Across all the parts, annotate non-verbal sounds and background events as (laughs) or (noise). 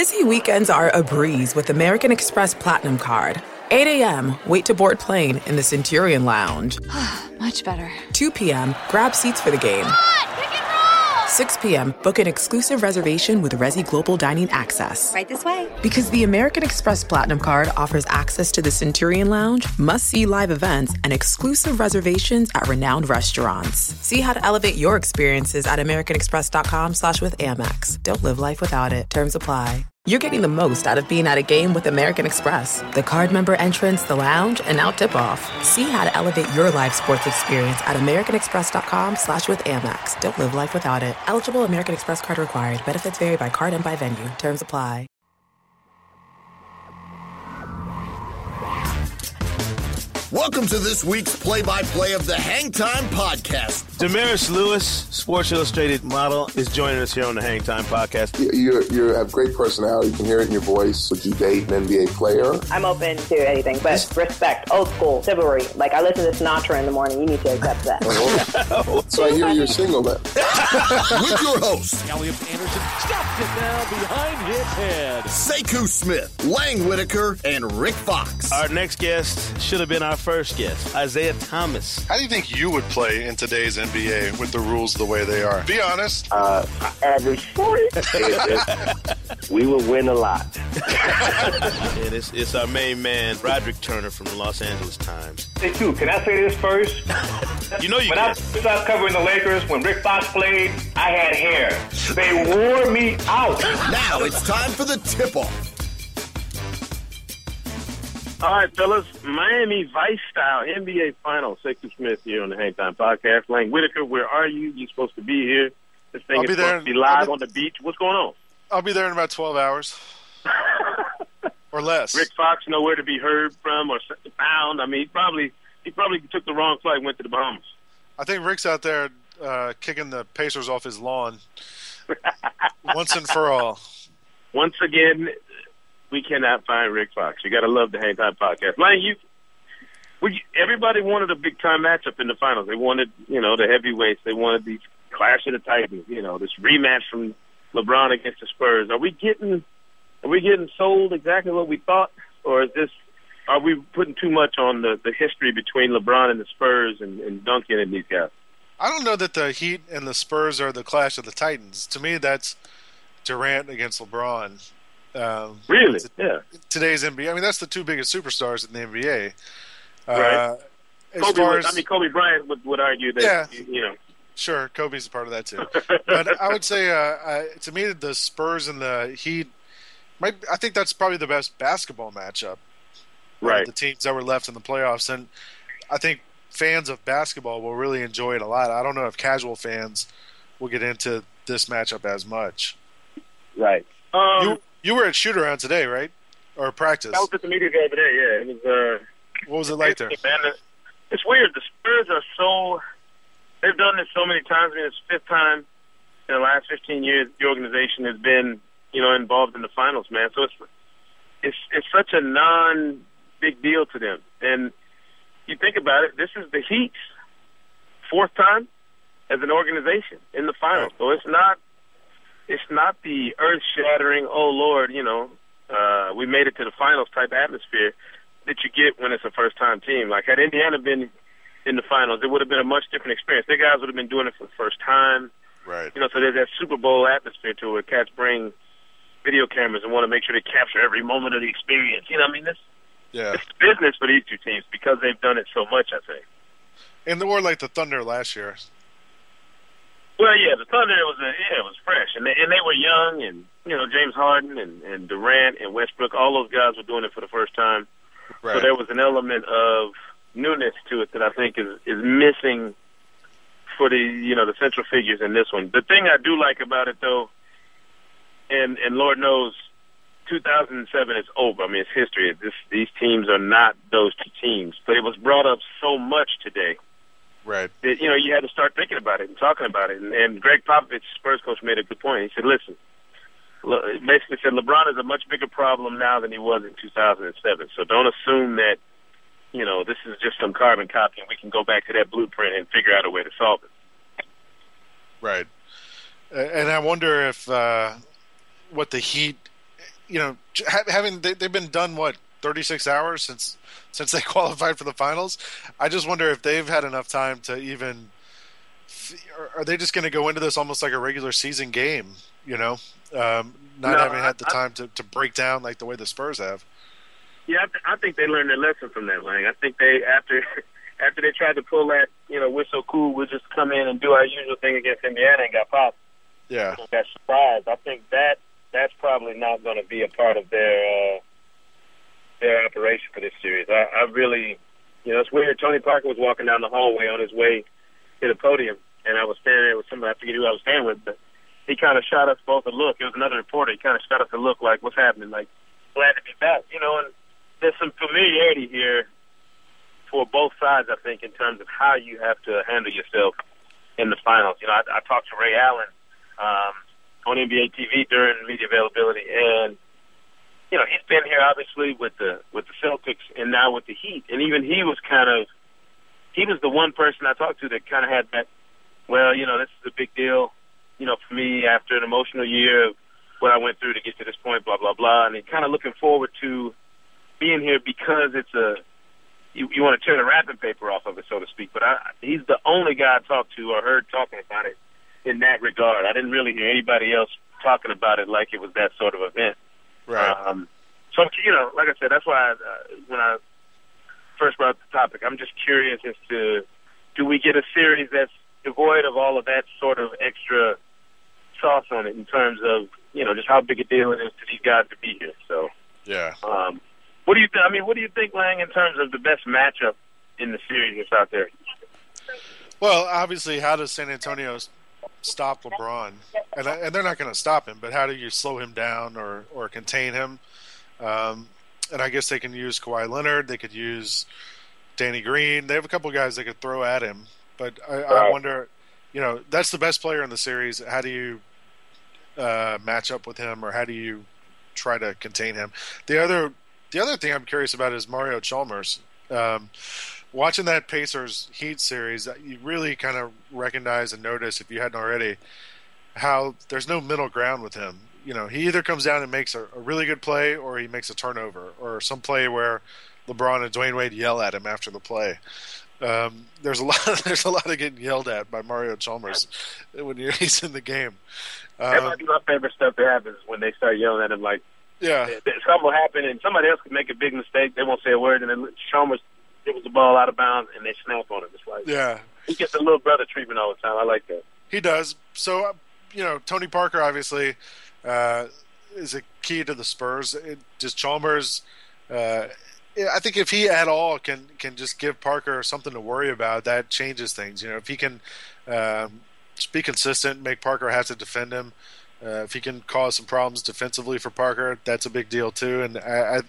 Busy weekends are a breeze with American Express Platinum Card. 8 a.m., wait to board plane in the Centurion Lounge. (sighs) Much better. 2 p.m., grab seats for the game. 6 p.m., book an exclusive reservation with Resy Global Dining Access. Right this way. Because the American Express Platinum Card offers access to the Centurion Lounge, must see live events, and exclusive reservations at renowned restaurants. See how to elevate your experiences at AmericanExpress.com slash with Amex. Don't live life without it. Terms apply. You're getting the most out of being at a game with American Express. The card member entrance, the lounge, and now tip off. See how to elevate your live sports experience at AmericanExpress.com slash with Amex. Don't live life without it. Eligible American Express card required. Benefits vary by card and by venue. Terms apply. Welcome to this week's play-by-play of the Hang Time Podcast. Damaris Lewis, Sports Illustrated model, is joining us here on the Hang Time Podcast. You you have great personality. You can hear it in your voice. Would you date an NBA player? I'm open to anything, but respect, old school, chivalry. Like I listen to Sinatra in the morning. You need to accept that. Oh, (laughs) so I hear you're single then. (laughs) With your host, Elliot Anderson stopped it now behind his head. Sekou Smith, Lang Whitaker, and Rick Fox. Our next guest should have been our first guest, Isaiah Thomas. How do you think you would play in today's NBA with the rules the way they are? Be honest. Uh, average 40. (laughs) we will win a lot. and it's, it's our main man, Broderick Turner from the Los Angeles Times. Hey, too, can I say this first? (laughs) you know you When can. I started covering the Lakers, when Rick Fox played, I had hair. They wore me out. Now it's time for the tip-off. All right, fellas. Miami Vice style NBA Finals. Sekou Smith here on the Hang Time Podcast. Lang Whitaker, where are you? You're supposed to be here. This thing I'll is supposed to be live be- on the beach. What's going on? I'll be there in about 12 hours. (laughs) or less. Rick Fox nowhere to be heard from or found. I mean, he probably he probably took the wrong flight and went to the Bahamas. I think Rick's out there uh, kicking the Pacers off his lawn (laughs) once and for all. Once again, we cannot find Rick Fox. You got to love the Hang Time Podcast. Lang, you, you, everybody wanted a big time matchup in the finals. They wanted, you know, the heavyweights. They wanted the clash of the Titans. You know, this rematch from LeBron against the Spurs. Are we getting, are we getting sold exactly what we thought, or is this? Are we putting too much on the, the history between LeBron and the Spurs and, and Duncan and these guys? I don't know that the Heat and the Spurs are the clash of the Titans. To me, that's Durant against LeBron. Um, Really? Yeah. Today's NBA. I mean, that's the two biggest superstars in the NBA. Uh, Right. As Kobe, far as, I mean, Kobe Bryant would, would argue that, Yeah. you know, Sure, Kobe's a part of that too. (laughs) but I would say, uh, uh, to me, the Spurs and the Heat, might, I think that's probably the best basketball matchup. Right. The teams that were left in the playoffs, and I think fans of basketball will really enjoy it a lot. I don't know if casual fans will get into this matchup as much. right. Um, you you were at shoot around today, right? Or practice? I was at the media the other day. Yeah, it was. Uh, What was it like there? Man, it's weird. The Spurs are so. They've done this so many times. I mean, it's the fifth time in the last 15 years the organization has been, you know, involved in the finals, man. So it's it's it's such a non big deal to them. And you think about it, this is the Heat's fourth time as an organization in the finals. So it's not it's not the earth shattering, oh Lord, you know, uh, we made it to the finals type atmosphere that you get when it's a first time team. Like had Indiana been in the finals, it would have been a much different experience. Their guys would have been doing it for the first time. Right. You know, so there's that Super Bowl atmosphere to it. Cats bring video cameras and want to make sure they capture every moment of the experience. You know, what I mean, this Yeah. it's business for these two teams because they've done it so much. I think. And the or like the Thunder last year. Well, yeah, the Thunder was a, yeah, it was fresh, and they, and they were young, and you know James Harden and, and Durant and Westbrook, all those guys were doing it for the first time. Right. So there was an element of newness to it that I think is is missing for the you know the central figures in this one. The thing I do like about it though, and and Lord knows, 2007 is over. I mean it's history. This these teams are not those two teams, but it was brought up so much today Right. that you know you had to start thinking about it and talking about it. And, and Gregg Popovich, Spurs coach, made a good point. He said, "Listen, Le- basically said LeBron is a much bigger problem now than he was in 2007. So don't assume that you know this is just some carbon copy and we can go back to that blueprint and figure out a way to solve it." Right. And I wonder if uh, what the Heat you know, having they've been done what 36 hours since since they (laughs) qualified for the finals. I just wonder if they've had enough time to even. Are they just going to go into this almost like a regular season game? You know, um, not No, having had the I- time to, to break down like the way the Spurs have. Yeah, I, th- I think they learned their lesson from that, Lang. I think they after (laughs) after they tried to pull that, you know, we're so cool, we'll just come in and do our usual thing against Indiana and got popped. Yeah, Got surprised. I think that that's probably not going to be a part of their uh, their operation for this series. I, I really, you know, it's weird. Tony Parker was walking down the hallway on his way to the podium, and I was standing there with somebody. I forget who I was standing with, but he kind of shot us both a look. It was another reporter. He kind of shot us a look, like, "What's happening?" Like, glad to be back, you know. And there's some familiarity here for both sides, I think, in terms of how you have to handle yourself in the finals. You know, I, I talked to Ray Allen um, on NBA TV during media availability, and you know he's been here obviously with the with the Celtics and now with the Heat, and even he was kind of he was the one person I talked to that kind of had that. Well, you know, this is a big deal, you know, for me after an emotional year of what I went through to get to this point, blah blah blah, and kind of looking forward to being here because it's a you, you want to tear the wrapping paper off of it, so to speak. But I, he's the only guy I talked to or heard talking about it in that regard. I didn't really hear anybody else talking about it like it was that sort of event. Right. Um, so you know, like I said, that's why I, uh, when I first brought up the topic, I'm just curious as to do we get a series that's devoid of all of that sort of extra sauce on it in terms of you know just how big a deal it is to these guys to be here. So. yeah. Um, what do you? Th- I mean, what do you think, Lang, in terms of the best matchup in the series that's out there? Well, obviously, how does San Antonio s- stop LeBron? And and they're not going to stop him, but how do you slow him down or or contain him? Um, and I guess they can use Kawhi Leonard. They could use Danny Green. They have a couple guys they could throw at him. But I, I wonder, you know, that's the best player in the series. How do you uh, match up with him, or how do you try to contain him? The other the other thing I'm curious about is Mario Chalmers. Um, watching that Pacers Heat series, you really kind of recognize and notice, if you hadn't already, how there's no middle ground with him. You know, he either comes down and makes a, a really good play, or he makes a turnover, or some play where LeBron and Dwyane Wade yell at him after the play. Um, there's a (laughs) lot. There's a lot of getting yelled at by Mario Chalmers (laughs) when he's in the game. that Um, might be my favorite stuff that happens when they start yelling at him. Like yeah, something will happen, and somebody else can make a big mistake. They won't say a word, and then Chalmers gives the ball out of bounds, and they snap on him. It's like yeah. he gets a little brother treatment all the time. I like that. He does. So, uh, you know, Tony Parker obviously uh, is a key to the Spurs. It, just Chalmers, uh, I think if he at all can can just give Parker something to worry about, that changes things. You know, if he can um, just be consistent, make Parker have to defend him. Uh, if he can cause some problems defensively for Parker, that's a big deal too. And I, I,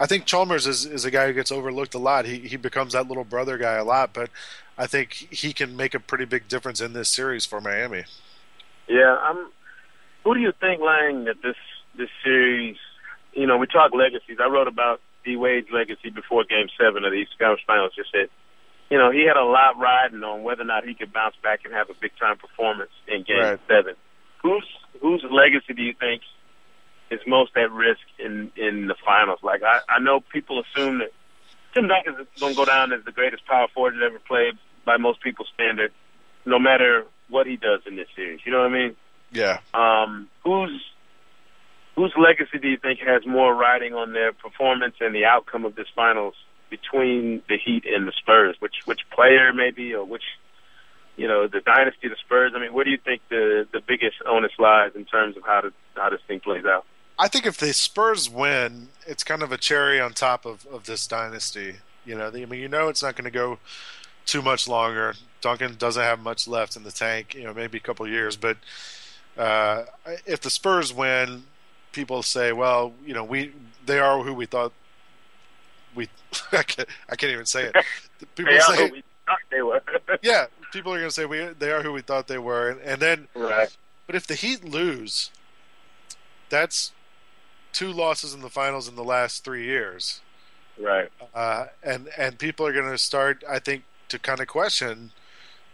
I think Chalmers is, is a guy who gets overlooked a lot. He he becomes that little brother guy a lot, but I think he can make a pretty big difference in this series for Miami. Yeah, I'm. Who do you think, Lang, that this this series? You know, we talk legacies. I wrote about D Wade's legacy before Game Seven of the East Conference Finals. Just said, you know, he had a lot riding on whether or not he could bounce back and have a big time performance in Game Right. Seven. Whose whose legacy do you think is most at risk in in the finals? Like, I I know people assume that Tim Duncan is going to go down as the greatest power forward that ever played by most people's standard, no matter what he does in this series. You know what I mean? Yeah. Um, whose whose legacy do you think has more riding on their performance and the outcome of this finals between the Heat and the Spurs? Which which player maybe, or which you know the dynasty the Spurs? I mean, where do you think the the biggest onus lies in terms of how to how this thing plays out? I think if the Spurs win, it's kind of a cherry on top of, of this dynasty. You know, I mean, you know, it's not going to go too much longer. Duncan doesn't have much left in the tank. You know, maybe a couple of years, but uh, if the Spurs win, people say, well, you know, we they are who we thought we. (laughs) I can't, I can't even say it. (laughs) People They are say, who we thought they were. (laughs) yeah, people are going to say we they are who we thought they were, and, and then right. but if the Heat lose, that's two losses in the finals in the last three years, Right. uh, and and people are going to start, I think, to kind of question.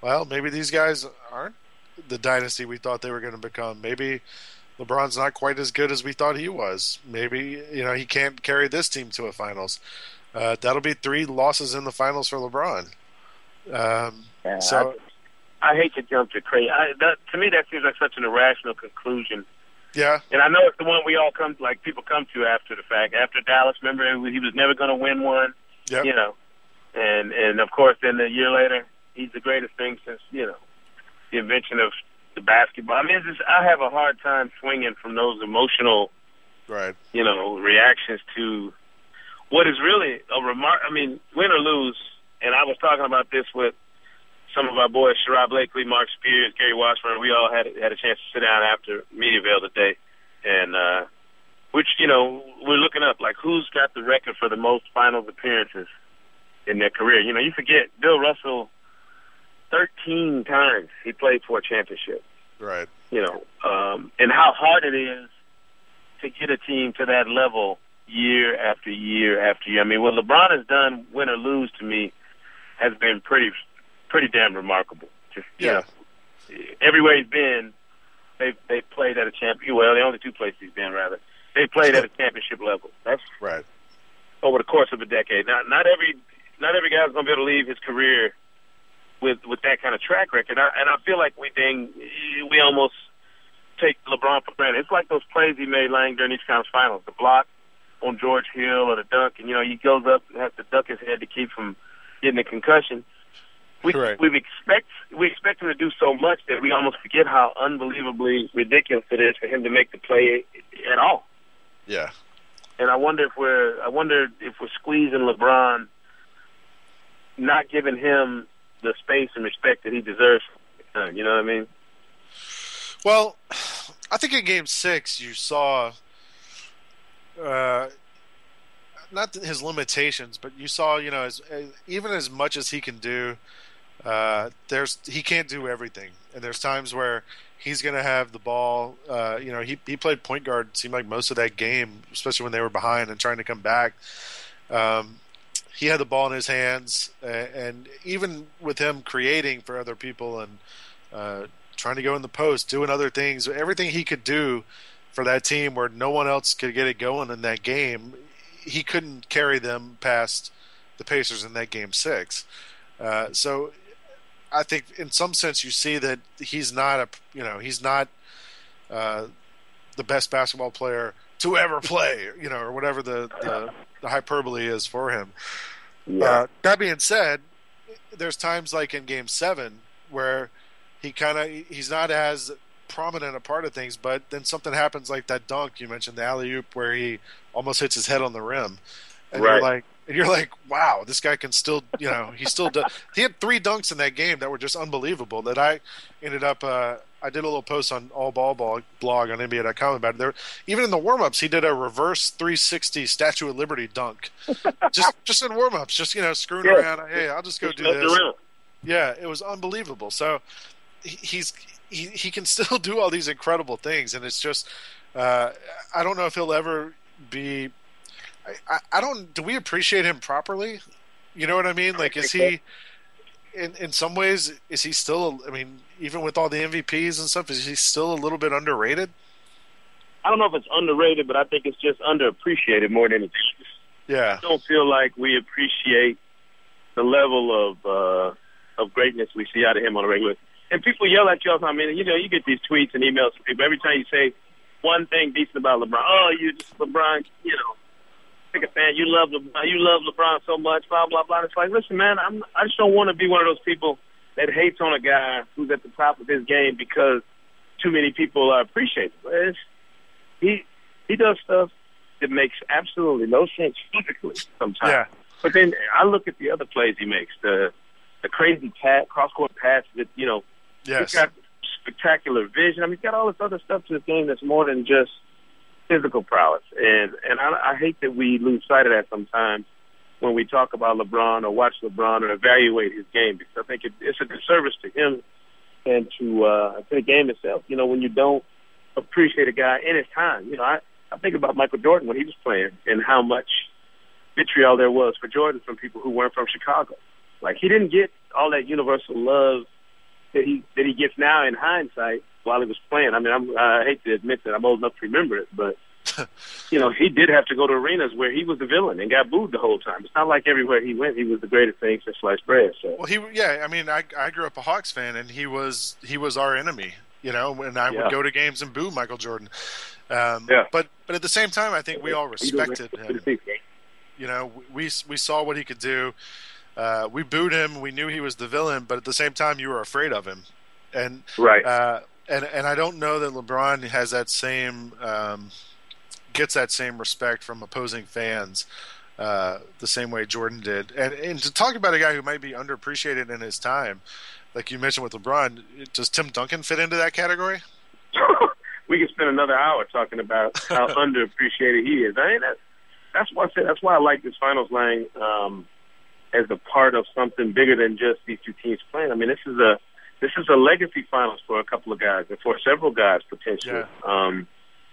Well, maybe these guys aren't the dynasty we thought they were going to become. Maybe LeBron's not quite as good as we thought he was. Maybe you know he can't carry this team to a finals. Uh, that'll be three losses in the finals for LeBron. Um, Yeah, so I, I hate to jump to crazy. I, that, to me, that seems like such an irrational conclusion. yeah, And I know it's the one we all come like people come to after the fact. After Dallas, remember he was never going to win one. Yep. You know, and and of course, then a year later, he's the greatest thing since you know the invention of the basketball. I mean, it's just, I have a hard time swinging from those emotional, right. you know, reactions to what is really a remark. I mean, win or lose. And I was talking about this with some of our boys, Sherrod Blakely, Mark Spears, Gary Washburn. We all had had a chance to sit down after Mediaville today, and uh, which you know we're looking up like who's got the record for the most finals appearances in their career. You know, you forget Bill Russell. Thirteen times he played for a championship Right. you know, um, and how hard it is to get a team to that level year after year after year. I mean, what LeBron has done, win or lose, to me, has been pretty, pretty damn remarkable. Just you Yeah. know, everywhere he's been, they they played at a champion. Well, the only two places he's been, rather, they played at a championship level. That's Right. over the course of a decade. Not not every not every guy's going to be able to leave his career with with that kind of track record. I, and I feel like we dang we almost take LeBron for granted. It's like those plays he made lying during each conference finals, the block on George Hill or the dunk, and you know he goes up and has to duck his head to keep from getting a concussion. We Right. we expect we expect him to do so much that we almost forget how unbelievably ridiculous it is for him to make the play at all Yeah. and I wonder if we're I wonder if we're squeezing LeBron, not giving him the space and respect that he deserves. Uh, You know what I mean? Well, I think in Game Six you saw, uh, not his limitations, but you saw, you know, as, even as much as he can do, uh, there's he can't do everything, and there's times where he's going to have the ball. Uh, you know, he he played point guard seemed like most of that game, especially when they were behind and trying to come back. Um, he had the ball in his hands, uh, and even with him creating for other people and uh, trying to go in the post, doing other things, everything he could do for that team where no one else could get it going in that game, he couldn't carry them past the Pacers in that game six. Uh, so I think in some sense you see that he's not a you know he's not uh, the best basketball player to ever play you know or whatever the the, the hyperbole is for him. Uh, that being said, there's times like in Game Seven where he kind of he's not as prominent a part of things, but then something happens like that dunk you mentioned, the alley oop where he almost hits his head on the rim, and you're Right. like, and you're like, wow, this guy can still, you know, he still does. He had three dunks in that game that were just unbelievable. That I ended up, uh, I did a little post on All Ball Ball blog on NBA.com about it. There, even in the warm ups, he did a reverse 360 Statue of Liberty dunk, just just in warm ups, just you know, screwing Yeah. around. Hey, I'll just go do this. around. Yeah, it was unbelievable. So he- he's he, he can still (laughs) do all these incredible things, and it's just uh, I don't know if he'll ever be. I, I, don't. Do we appreciate him properly? You know what I mean? Like, is he? In in some ways, is he still? I mean, even with all the MVPs and stuff, is he still a little bit underrated? I don't know if it's underrated, but I think it's just underappreciated more than anything. Yeah, I don't feel like we appreciate the level of uh, of greatness we see out of him on a regular. And people yell at you all the time. I mean, you know, you get these tweets and emails from people every time you say one thing decent about LeBron. Oh, you just LeBron, you know, pick a fan. You love LeBron. You love LeBron so much. Blah blah blah. It's like, listen, man, I'm I just don't want to be one of those people that hates on a guy who's at the top of his game because too many people uh, appreciate him. It's, he he does stuff that makes absolutely no sense physically sometimes. yeah, But then I look at the other plays he makes, the the crazy pass, cross court pass that you know yes, he's got spectacular vision. I mean, he's got all this other stuff to his game that's more than just physical prowess. And and I, I hate that we lose sight of that sometimes when we talk about LeBron or watch LeBron or evaluate his game because I think it, it's a disservice to him and to uh, to the game itself. You know, when you don't appreciate a guy in his time. You know, I I think about Michael Jordan when he was playing and how much vitriol there was for Jordan from people who weren't from Chicago. Like he didn't get all that universal love that he that he gets now in hindsight while he was playing. I mean, I'm, I hate to admit that I'm old enough to remember it, but (laughs) you know, he did have to go to arenas where he was the villain and got booed the whole time. It's not like everywhere he went, he was the greatest thing since sliced bread. So. Well, he yeah, I mean, I I grew up a Hawks fan, and he was he was our enemy. You know, when I Yeah. would go to games and boo Michael Jordan. Um, Yeah. But but at the same time, I think we all respected him. You know, we we saw what he could do. Uh, we booed him. We knew he was the villain, but at the same time, you were afraid of him. And Right. uh, and and I don't know that LeBron has that same um, gets that same respect from opposing fans uh, the same way Jordan did. And and to talk about a guy who might be underappreciated in his time, like you mentioned with LeBron, does Tim Duncan fit into that category? (laughs) we could spend another hour talking about how (laughs) underappreciated he is. I mean, that, that's why I said that's why I like this finals line um, as a part of something bigger than just these two teams playing. I mean, this is a this is a legacy finals for a couple of guys and for several guys potentially. Um,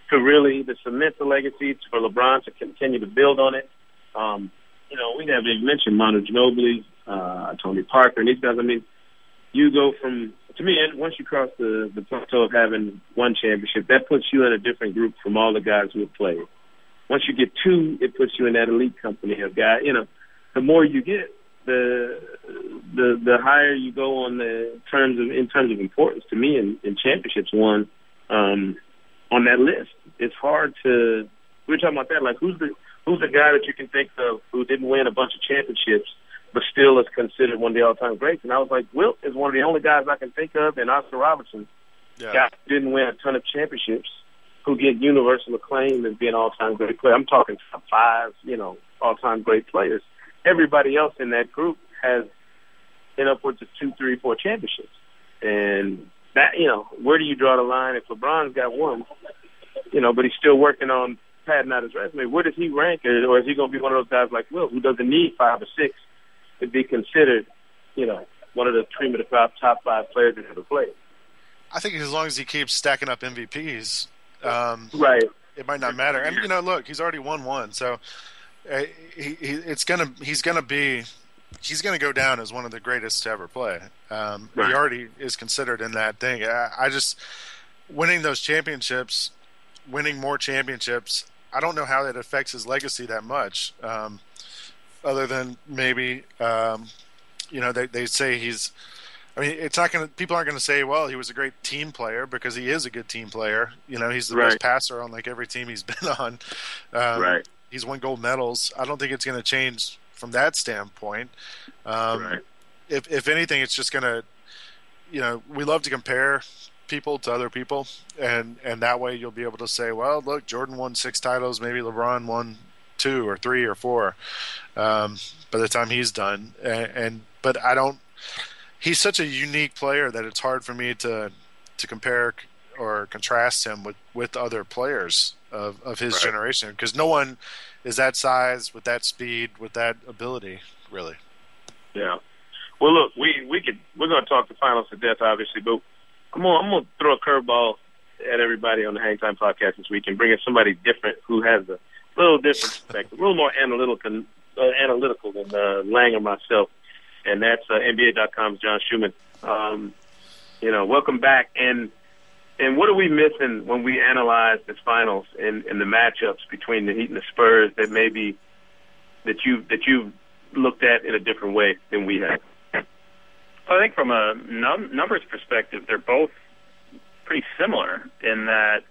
to really to cement the legacy, for LeBron to continue to build on it. Um, you know, we haven't even mentioned Manu Ginobili, uh, Tony Parker, and these guys. I mean, you go from to me and once you cross the the plateau of having one championship, that puts you in a different group from all the guys who have played. Once you get two, it puts you in that elite company of guys. You know, the more you get, the the the higher you go on the terms of in terms of importance to me in, in championships won um, on that list. It's hard to we were talking about that like who's the who's the guy that you can think of who didn't win a bunch of championships but still is considered one of the all time greats. And I was like, Wilt is one of the only guys I can think of, and Oscar Robertson, Yeah. guys who didn't win a ton of championships, who get universal acclaim as being all time great players. I'm talking top five, you know, all time great players. Everybody else in that group has in upwards of two, three, four championships. And that, you know, where do you draw the line? If LeBron's got one, you know, but he's still working on padding out his resume, where does he rank? Or is he going to be one of those guys like Wilt, who doesn't need five or six to be considered, you know, one of the cream of the crop top five players that ever played? I think as long as he keeps stacking up MVPs, um, Right. it might not matter. And you know, look, he's already won one, so he, he it's gonna he's gonna be he's gonna go down as one of the greatest to ever play. Um, He already is considered in that thing. I, I just winning those championships, winning more championships. I don't know how that affects his legacy that much, um, other than maybe um, you know they they say he's. I mean, it's not going to. People aren't going to say, "Well, he was a great team player," because he is a good team player. You know, he's the Right. best passer on like every team he's (laughs) been on. Um, Right. He's won gold medals. I don't think it's going to change from that standpoint. Um, Right. If if anything, it's just going to, you know, we love to compare people to other people, and and that way you'll be able to say, well, look, Jordan won six titles, maybe LeBron won two or three or four um, by the time he's done. And, and but I don't. He's such a unique player that it's hard for me to to compare or contrast him with with other players of of his Right. generation because no one is that size with that speed with that ability really. Yeah. Well, look, we we could we're going to talk the finals to death, obviously, but come on, I'm going to throw a curveball at everybody on the Hang Time podcast this week and bring in somebody different who has a little different perspective, a little more analytical uh, analytical than uh, Lang or myself, and that's uh, NBA.com's John Schuhmann. Um, you know, welcome back. And and what are we missing when we analyze this finals and, and the matchups between the Heat and the Spurs that maybe that you that you've looked at in a different way than we have? I think from a num- numbers perspective, they're both pretty similar in that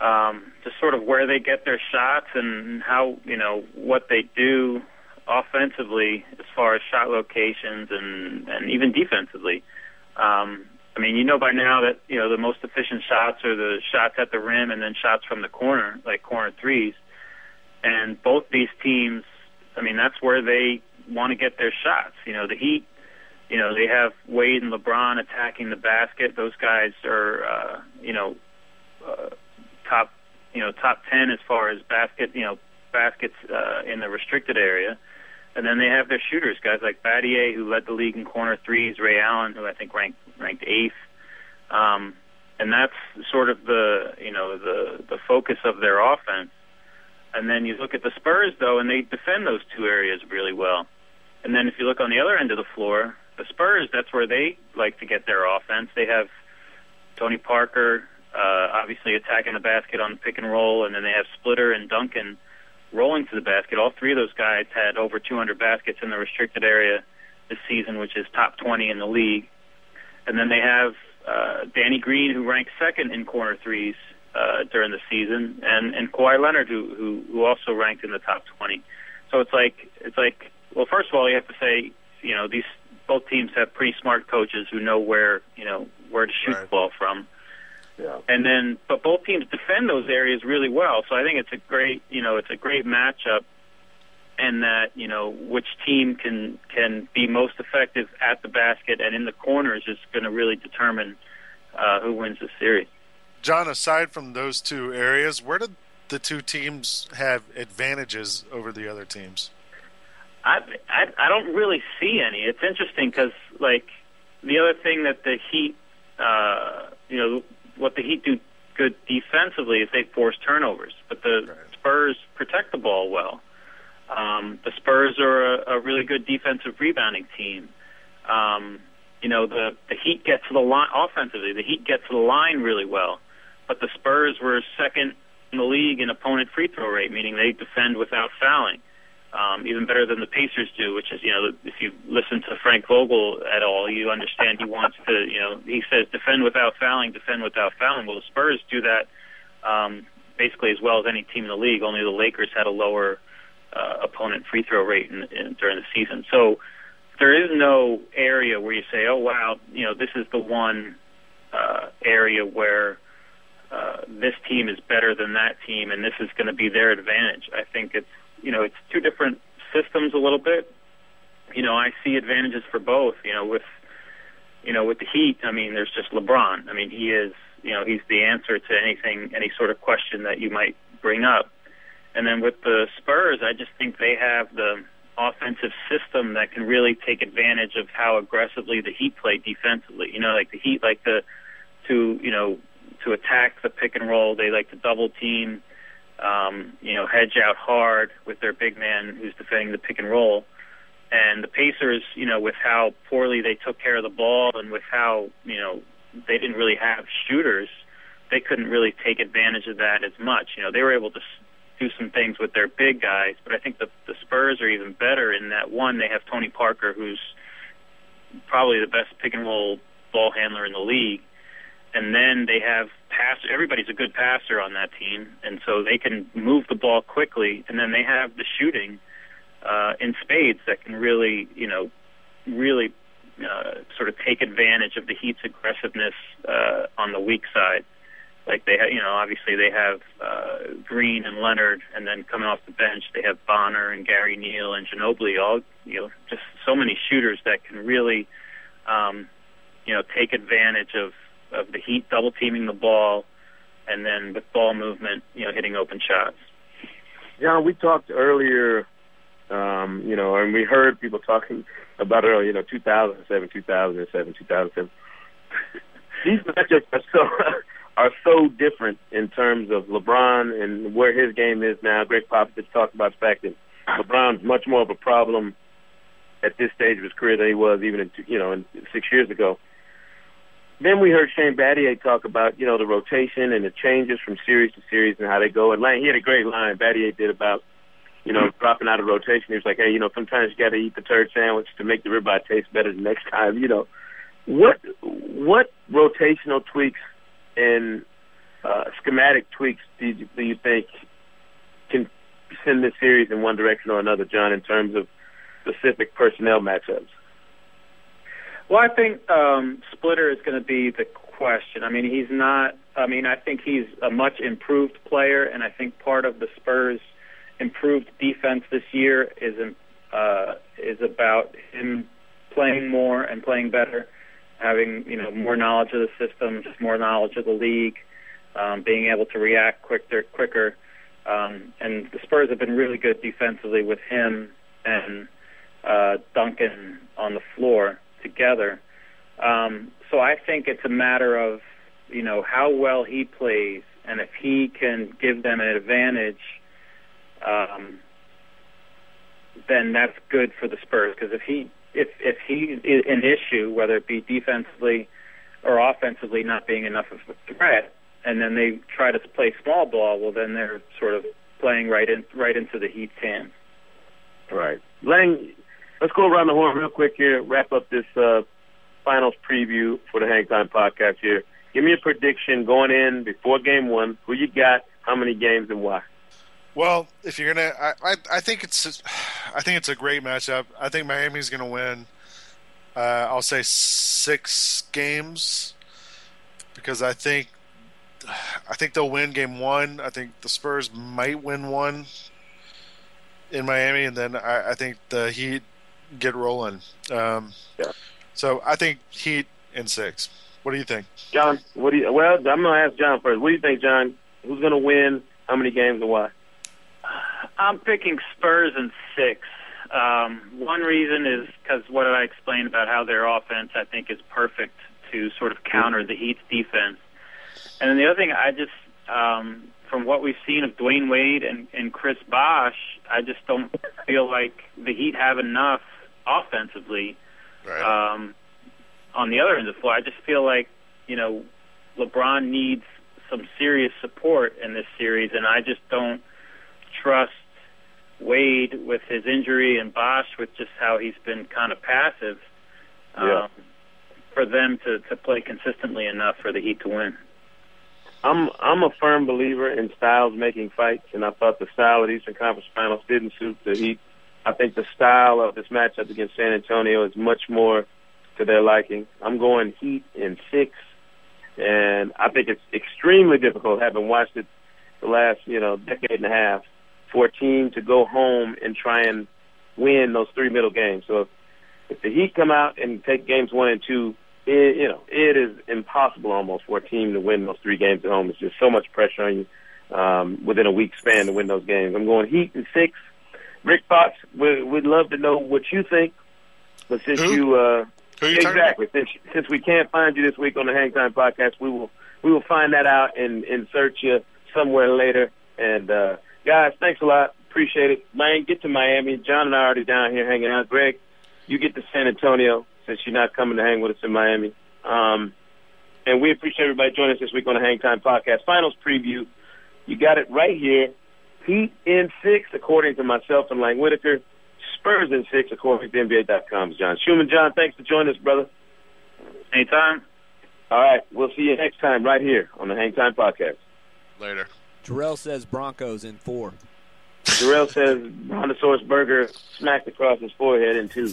um, just sort of where they get their shots and how you know what they do offensively as far as shot locations and and even defensively. Um, I mean, you know by now that you know the most efficient shots are the shots at the rim and then shots from the corner, like corner threes. And both these teams, I mean, that's where they want to get their shots. You know, the Heat you know they have Wade and LeBron attacking the basket. Those guys are uh, you know uh, top you know top ten as far as basket you know baskets uh, in the restricted area. And then they have their shooters, guys like Battier, who led the league in corner threes, Ray Allen, who I think ranked ranked eighth. Um, and that's sort of the you know the the focus of their offense. And then you look at the Spurs though, and they defend those two areas really well. And then if you look on the other end of the floor, the Spurs, that's where they like to get their offense. They have Tony Parker, uh, obviously attacking the basket on the pick and roll, and then they have Splitter and Duncan rolling to the basket. All three of those guys had over 200 baskets in the restricted area this season, which is top 20 in the league. And then they have uh, Danny Green, who ranked second in corner threes uh, during the season, and and Kawhi Leonard, who, who who also ranked in the top 20. So it's like it's like well, first of all, you have to say you know these both teams have pretty smart coaches who know where you know where to shoot Right. the ball from. Yeah. And then, but both teams defend those areas really well. So I think it's a great, you know, it's a great matchup, and that you know which team can can be most effective at the basket and in the corners is going to really determine uh, who wins the series. John, aside from those two areas, where did the two teams have advantages over the other teams? I, I I don't really see any. It's interesting because like the other thing that the Heat, uh, you know, what the Heat do good defensively is they force turnovers, but the Spurs protect the ball well. Um, the Spurs are a, a really good defensive rebounding team. Um, you know, the the Heat get to the line offensively. The Heat get to the line really well, but the Spurs were second in the league in opponent free throw rate, meaning they defend without fouling um, even better than the Pacers do, which is, you know, if you listen to Frank Vogel at all, you understand he wants to, you know, he says defend without fouling, defend without fouling. Well, the Spurs do that um, basically as well as any team in the league. Only the Lakers had a lower uh, opponent free throw rate in, in, during the season. So there is no area where you say, oh wow, you know, this is the one uh, area where uh, this team is better than that team, and this is going to be their advantage. I think it's you know it's two different systems a little bit. You know, I see advantages for both. You know, with you know with the Heat, I mean, there's just LeBron. I mean, he is you know he's the answer to anything, any sort of question that you might bring up. And then with the Spurs, I just think they have the offensive system that can really take advantage of how aggressively the Heat play defensively. You know, like the Heat like to to you know to attack the pick and roll. They like to double team, um, you know, hedge out hard with their big man who's defending the pick and roll. And the Pacers, you know, with how poorly they took care of the ball and with how you know they didn't really have shooters, they couldn't really take advantage of that as much. You know, they were able to do some things with their big guys, but I think the the Spurs are even better in that one they have Tony Parker, who's probably the best pick and roll ball handler in the league, and then they have pass. Everybody's a good passer on that team, and so they can move the ball quickly, and then they have the shooting uh, in spades that can really, you know, really uh, sort of take advantage of the Heat's aggressiveness uh, on the weak side. Like they have, you know, obviously they have uh, Green and Leonard, and then coming off the bench they have Bonner and Gary Neal and Ginobili. All you know, just so many shooters that can really, um, you know, take advantage of of the Heat double teaming the ball, and then with ball movement, you know, hitting open shots. John, we talked earlier, um, you know, and we heard people talking about earlier, you know, 2007, 2007, 2007. (laughs) These matchups are so (laughs) are so different in terms of LeBron and where his game is now. Gregg Popovich talked about the fact that LeBron's much more of a problem at this stage of his career than he was even in, you know, in six years ago. Then we heard Shane Battier talk about, you know, the rotation and the changes from series to series and how they go. And Lane, he had a great line Battier did about, you know, dropping out of rotation. He was like, hey, you know, sometimes you got to eat the turd sandwich to make the ribeye taste better the next time. You know, what what rotational tweaks and uh, schematic tweaks do you, do you think can send this series in one direction or another, John, in terms of specific personnel matchups? Well, I think um, Splitter is going to be the question. I mean, he's not. I mean, I think he's a much improved player, and I think part of the Spurs' improved defense this year is uh, is about him playing more and playing better, having you know more knowledge of the system, more knowledge of the league, um, being able to react quicker. quicker. Um, and the Spurs have been really good defensively with him and uh, Duncan on the floor together. Um, so I think it's a matter of, you know, how well he plays, and if he can give them an advantage, um, then that's good for the Spurs. Because if he if if he's an issue, whether it be defensively or offensively not being enough of a threat, and then they try to play small ball. Well, then they're sort of playing right in right into the Heat's hands. Right, Lang. Let's go around the horn real quick here. Wrap up this uh, finals preview for the Hang Time podcast here. Give me a prediction going in before game one. Who you got? How many games and why? Well, if you're gonna, I, I, I think it's, I think it's a great matchup. I think Miami's gonna win. Uh, I'll say six games because I think, I think they'll win game one. I think the Spurs might win one in Miami, and then I, I think the Heat get rolling. Um, yeah. So I think Heat in six. What do you think, John? What do you? Well, I'm gonna ask John first. What do you think, John? Who's gonna win? How many games and why? I'm picking Spurs in six. Um, one reason is because what I explained about how their offense, I think, is perfect to sort of counter the Heat's defense. And then the other thing, I just, um, from what we've seen of Dwyane Wade and, and Chris Bosh, I just don't feel like the Heat have enough offensively right. um, on the other end of the floor. I just feel like, you know, LeBron needs some serious support in this series, and I just don't trust Wade with his injury and Bosh with just how he's been kind of passive yeah. um, for them to, to play consistently enough for the Heat to win. I'm I'm a firm believer in styles making fights, and I thought the style of the Eastern Conference Finals didn't suit the Heat. I think the style of this matchup against San Antonio is much more to their liking. I'm going Heat in six, and I think it's extremely difficult, having watched it the last you know decade and a half, for a team to go home and try and win those three middle games. So if, if the Heat come out and take games one and two, it, you know it is impossible almost for a team to win those three games at home. It's just so much pressure on you um, within a week span to win those games. I'm going Heat in six. Rick Fox, we, we'd love to know what you think. But since Who? you, uh, Who you exactly, since since we can't find you this week on the Hang Time podcast, we will we will find that out and insert you somewhere later. And uh, guys, thanks a lot. Appreciate it. Man, get to Miami. John and I are already down here hanging out. Greg, you get to San Antonio since you're not coming to hang with us in Miami. Um, and we appreciate everybody joining us this week on the Hang Time podcast. Finals preview. You got it right here. Heat in six, according to myself and Lang Whitaker. Spurs in six, according to NBA.com's John Schuhmann. John, thanks for joining us, brother. Anytime. All right, we'll see you next time right here on the Hang Time podcast. Later. Jarrell says Broncos in four. Jarrell says Brontosaurus Burger smacked across his forehead in two.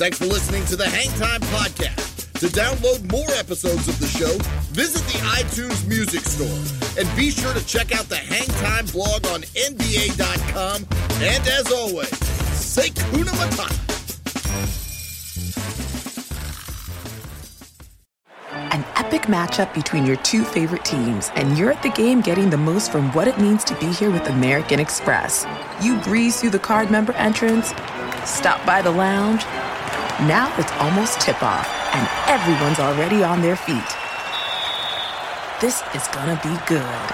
Thanks for listening to the Hang Time Podcast. To download more episodes of the show, visit the iTunes Music Store. And be sure to check out the Hang Time blog on NBA.com. And as always, say Kuna Matata. An epic matchup between your two favorite teams, and you're at the game getting the most from what it means to be here with American Express. You breeze through the card member entrance, stop by the lounge. Now it's almost tip off, and everyone's already on their feet. This is gonna be good.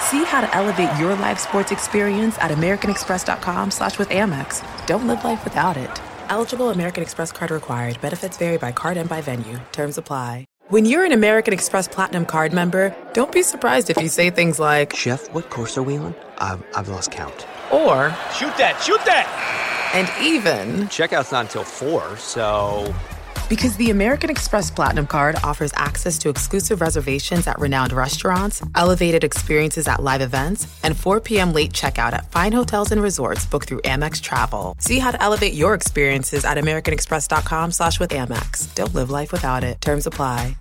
See how to elevate your live sports experience at americanexpress.com slash with Amex. Don't live life without it. Eligible American Express card required. Benefits vary by card and by venue. Terms apply. When you're an American Express Platinum card member, don't be surprised if you say things like, Chef, what course are we on? I've, I've lost count. or, Shoot that, shoot that! and even, Checkout's not until 4, so. Because the American Express Platinum card offers access to exclusive reservations at renowned restaurants, elevated experiences at live events, and 4 p.m. late checkout at fine hotels and resorts booked through Amex Travel. See how to elevate your experiences at americanexpress.com slash with Amex. Don't live life without it. Terms apply.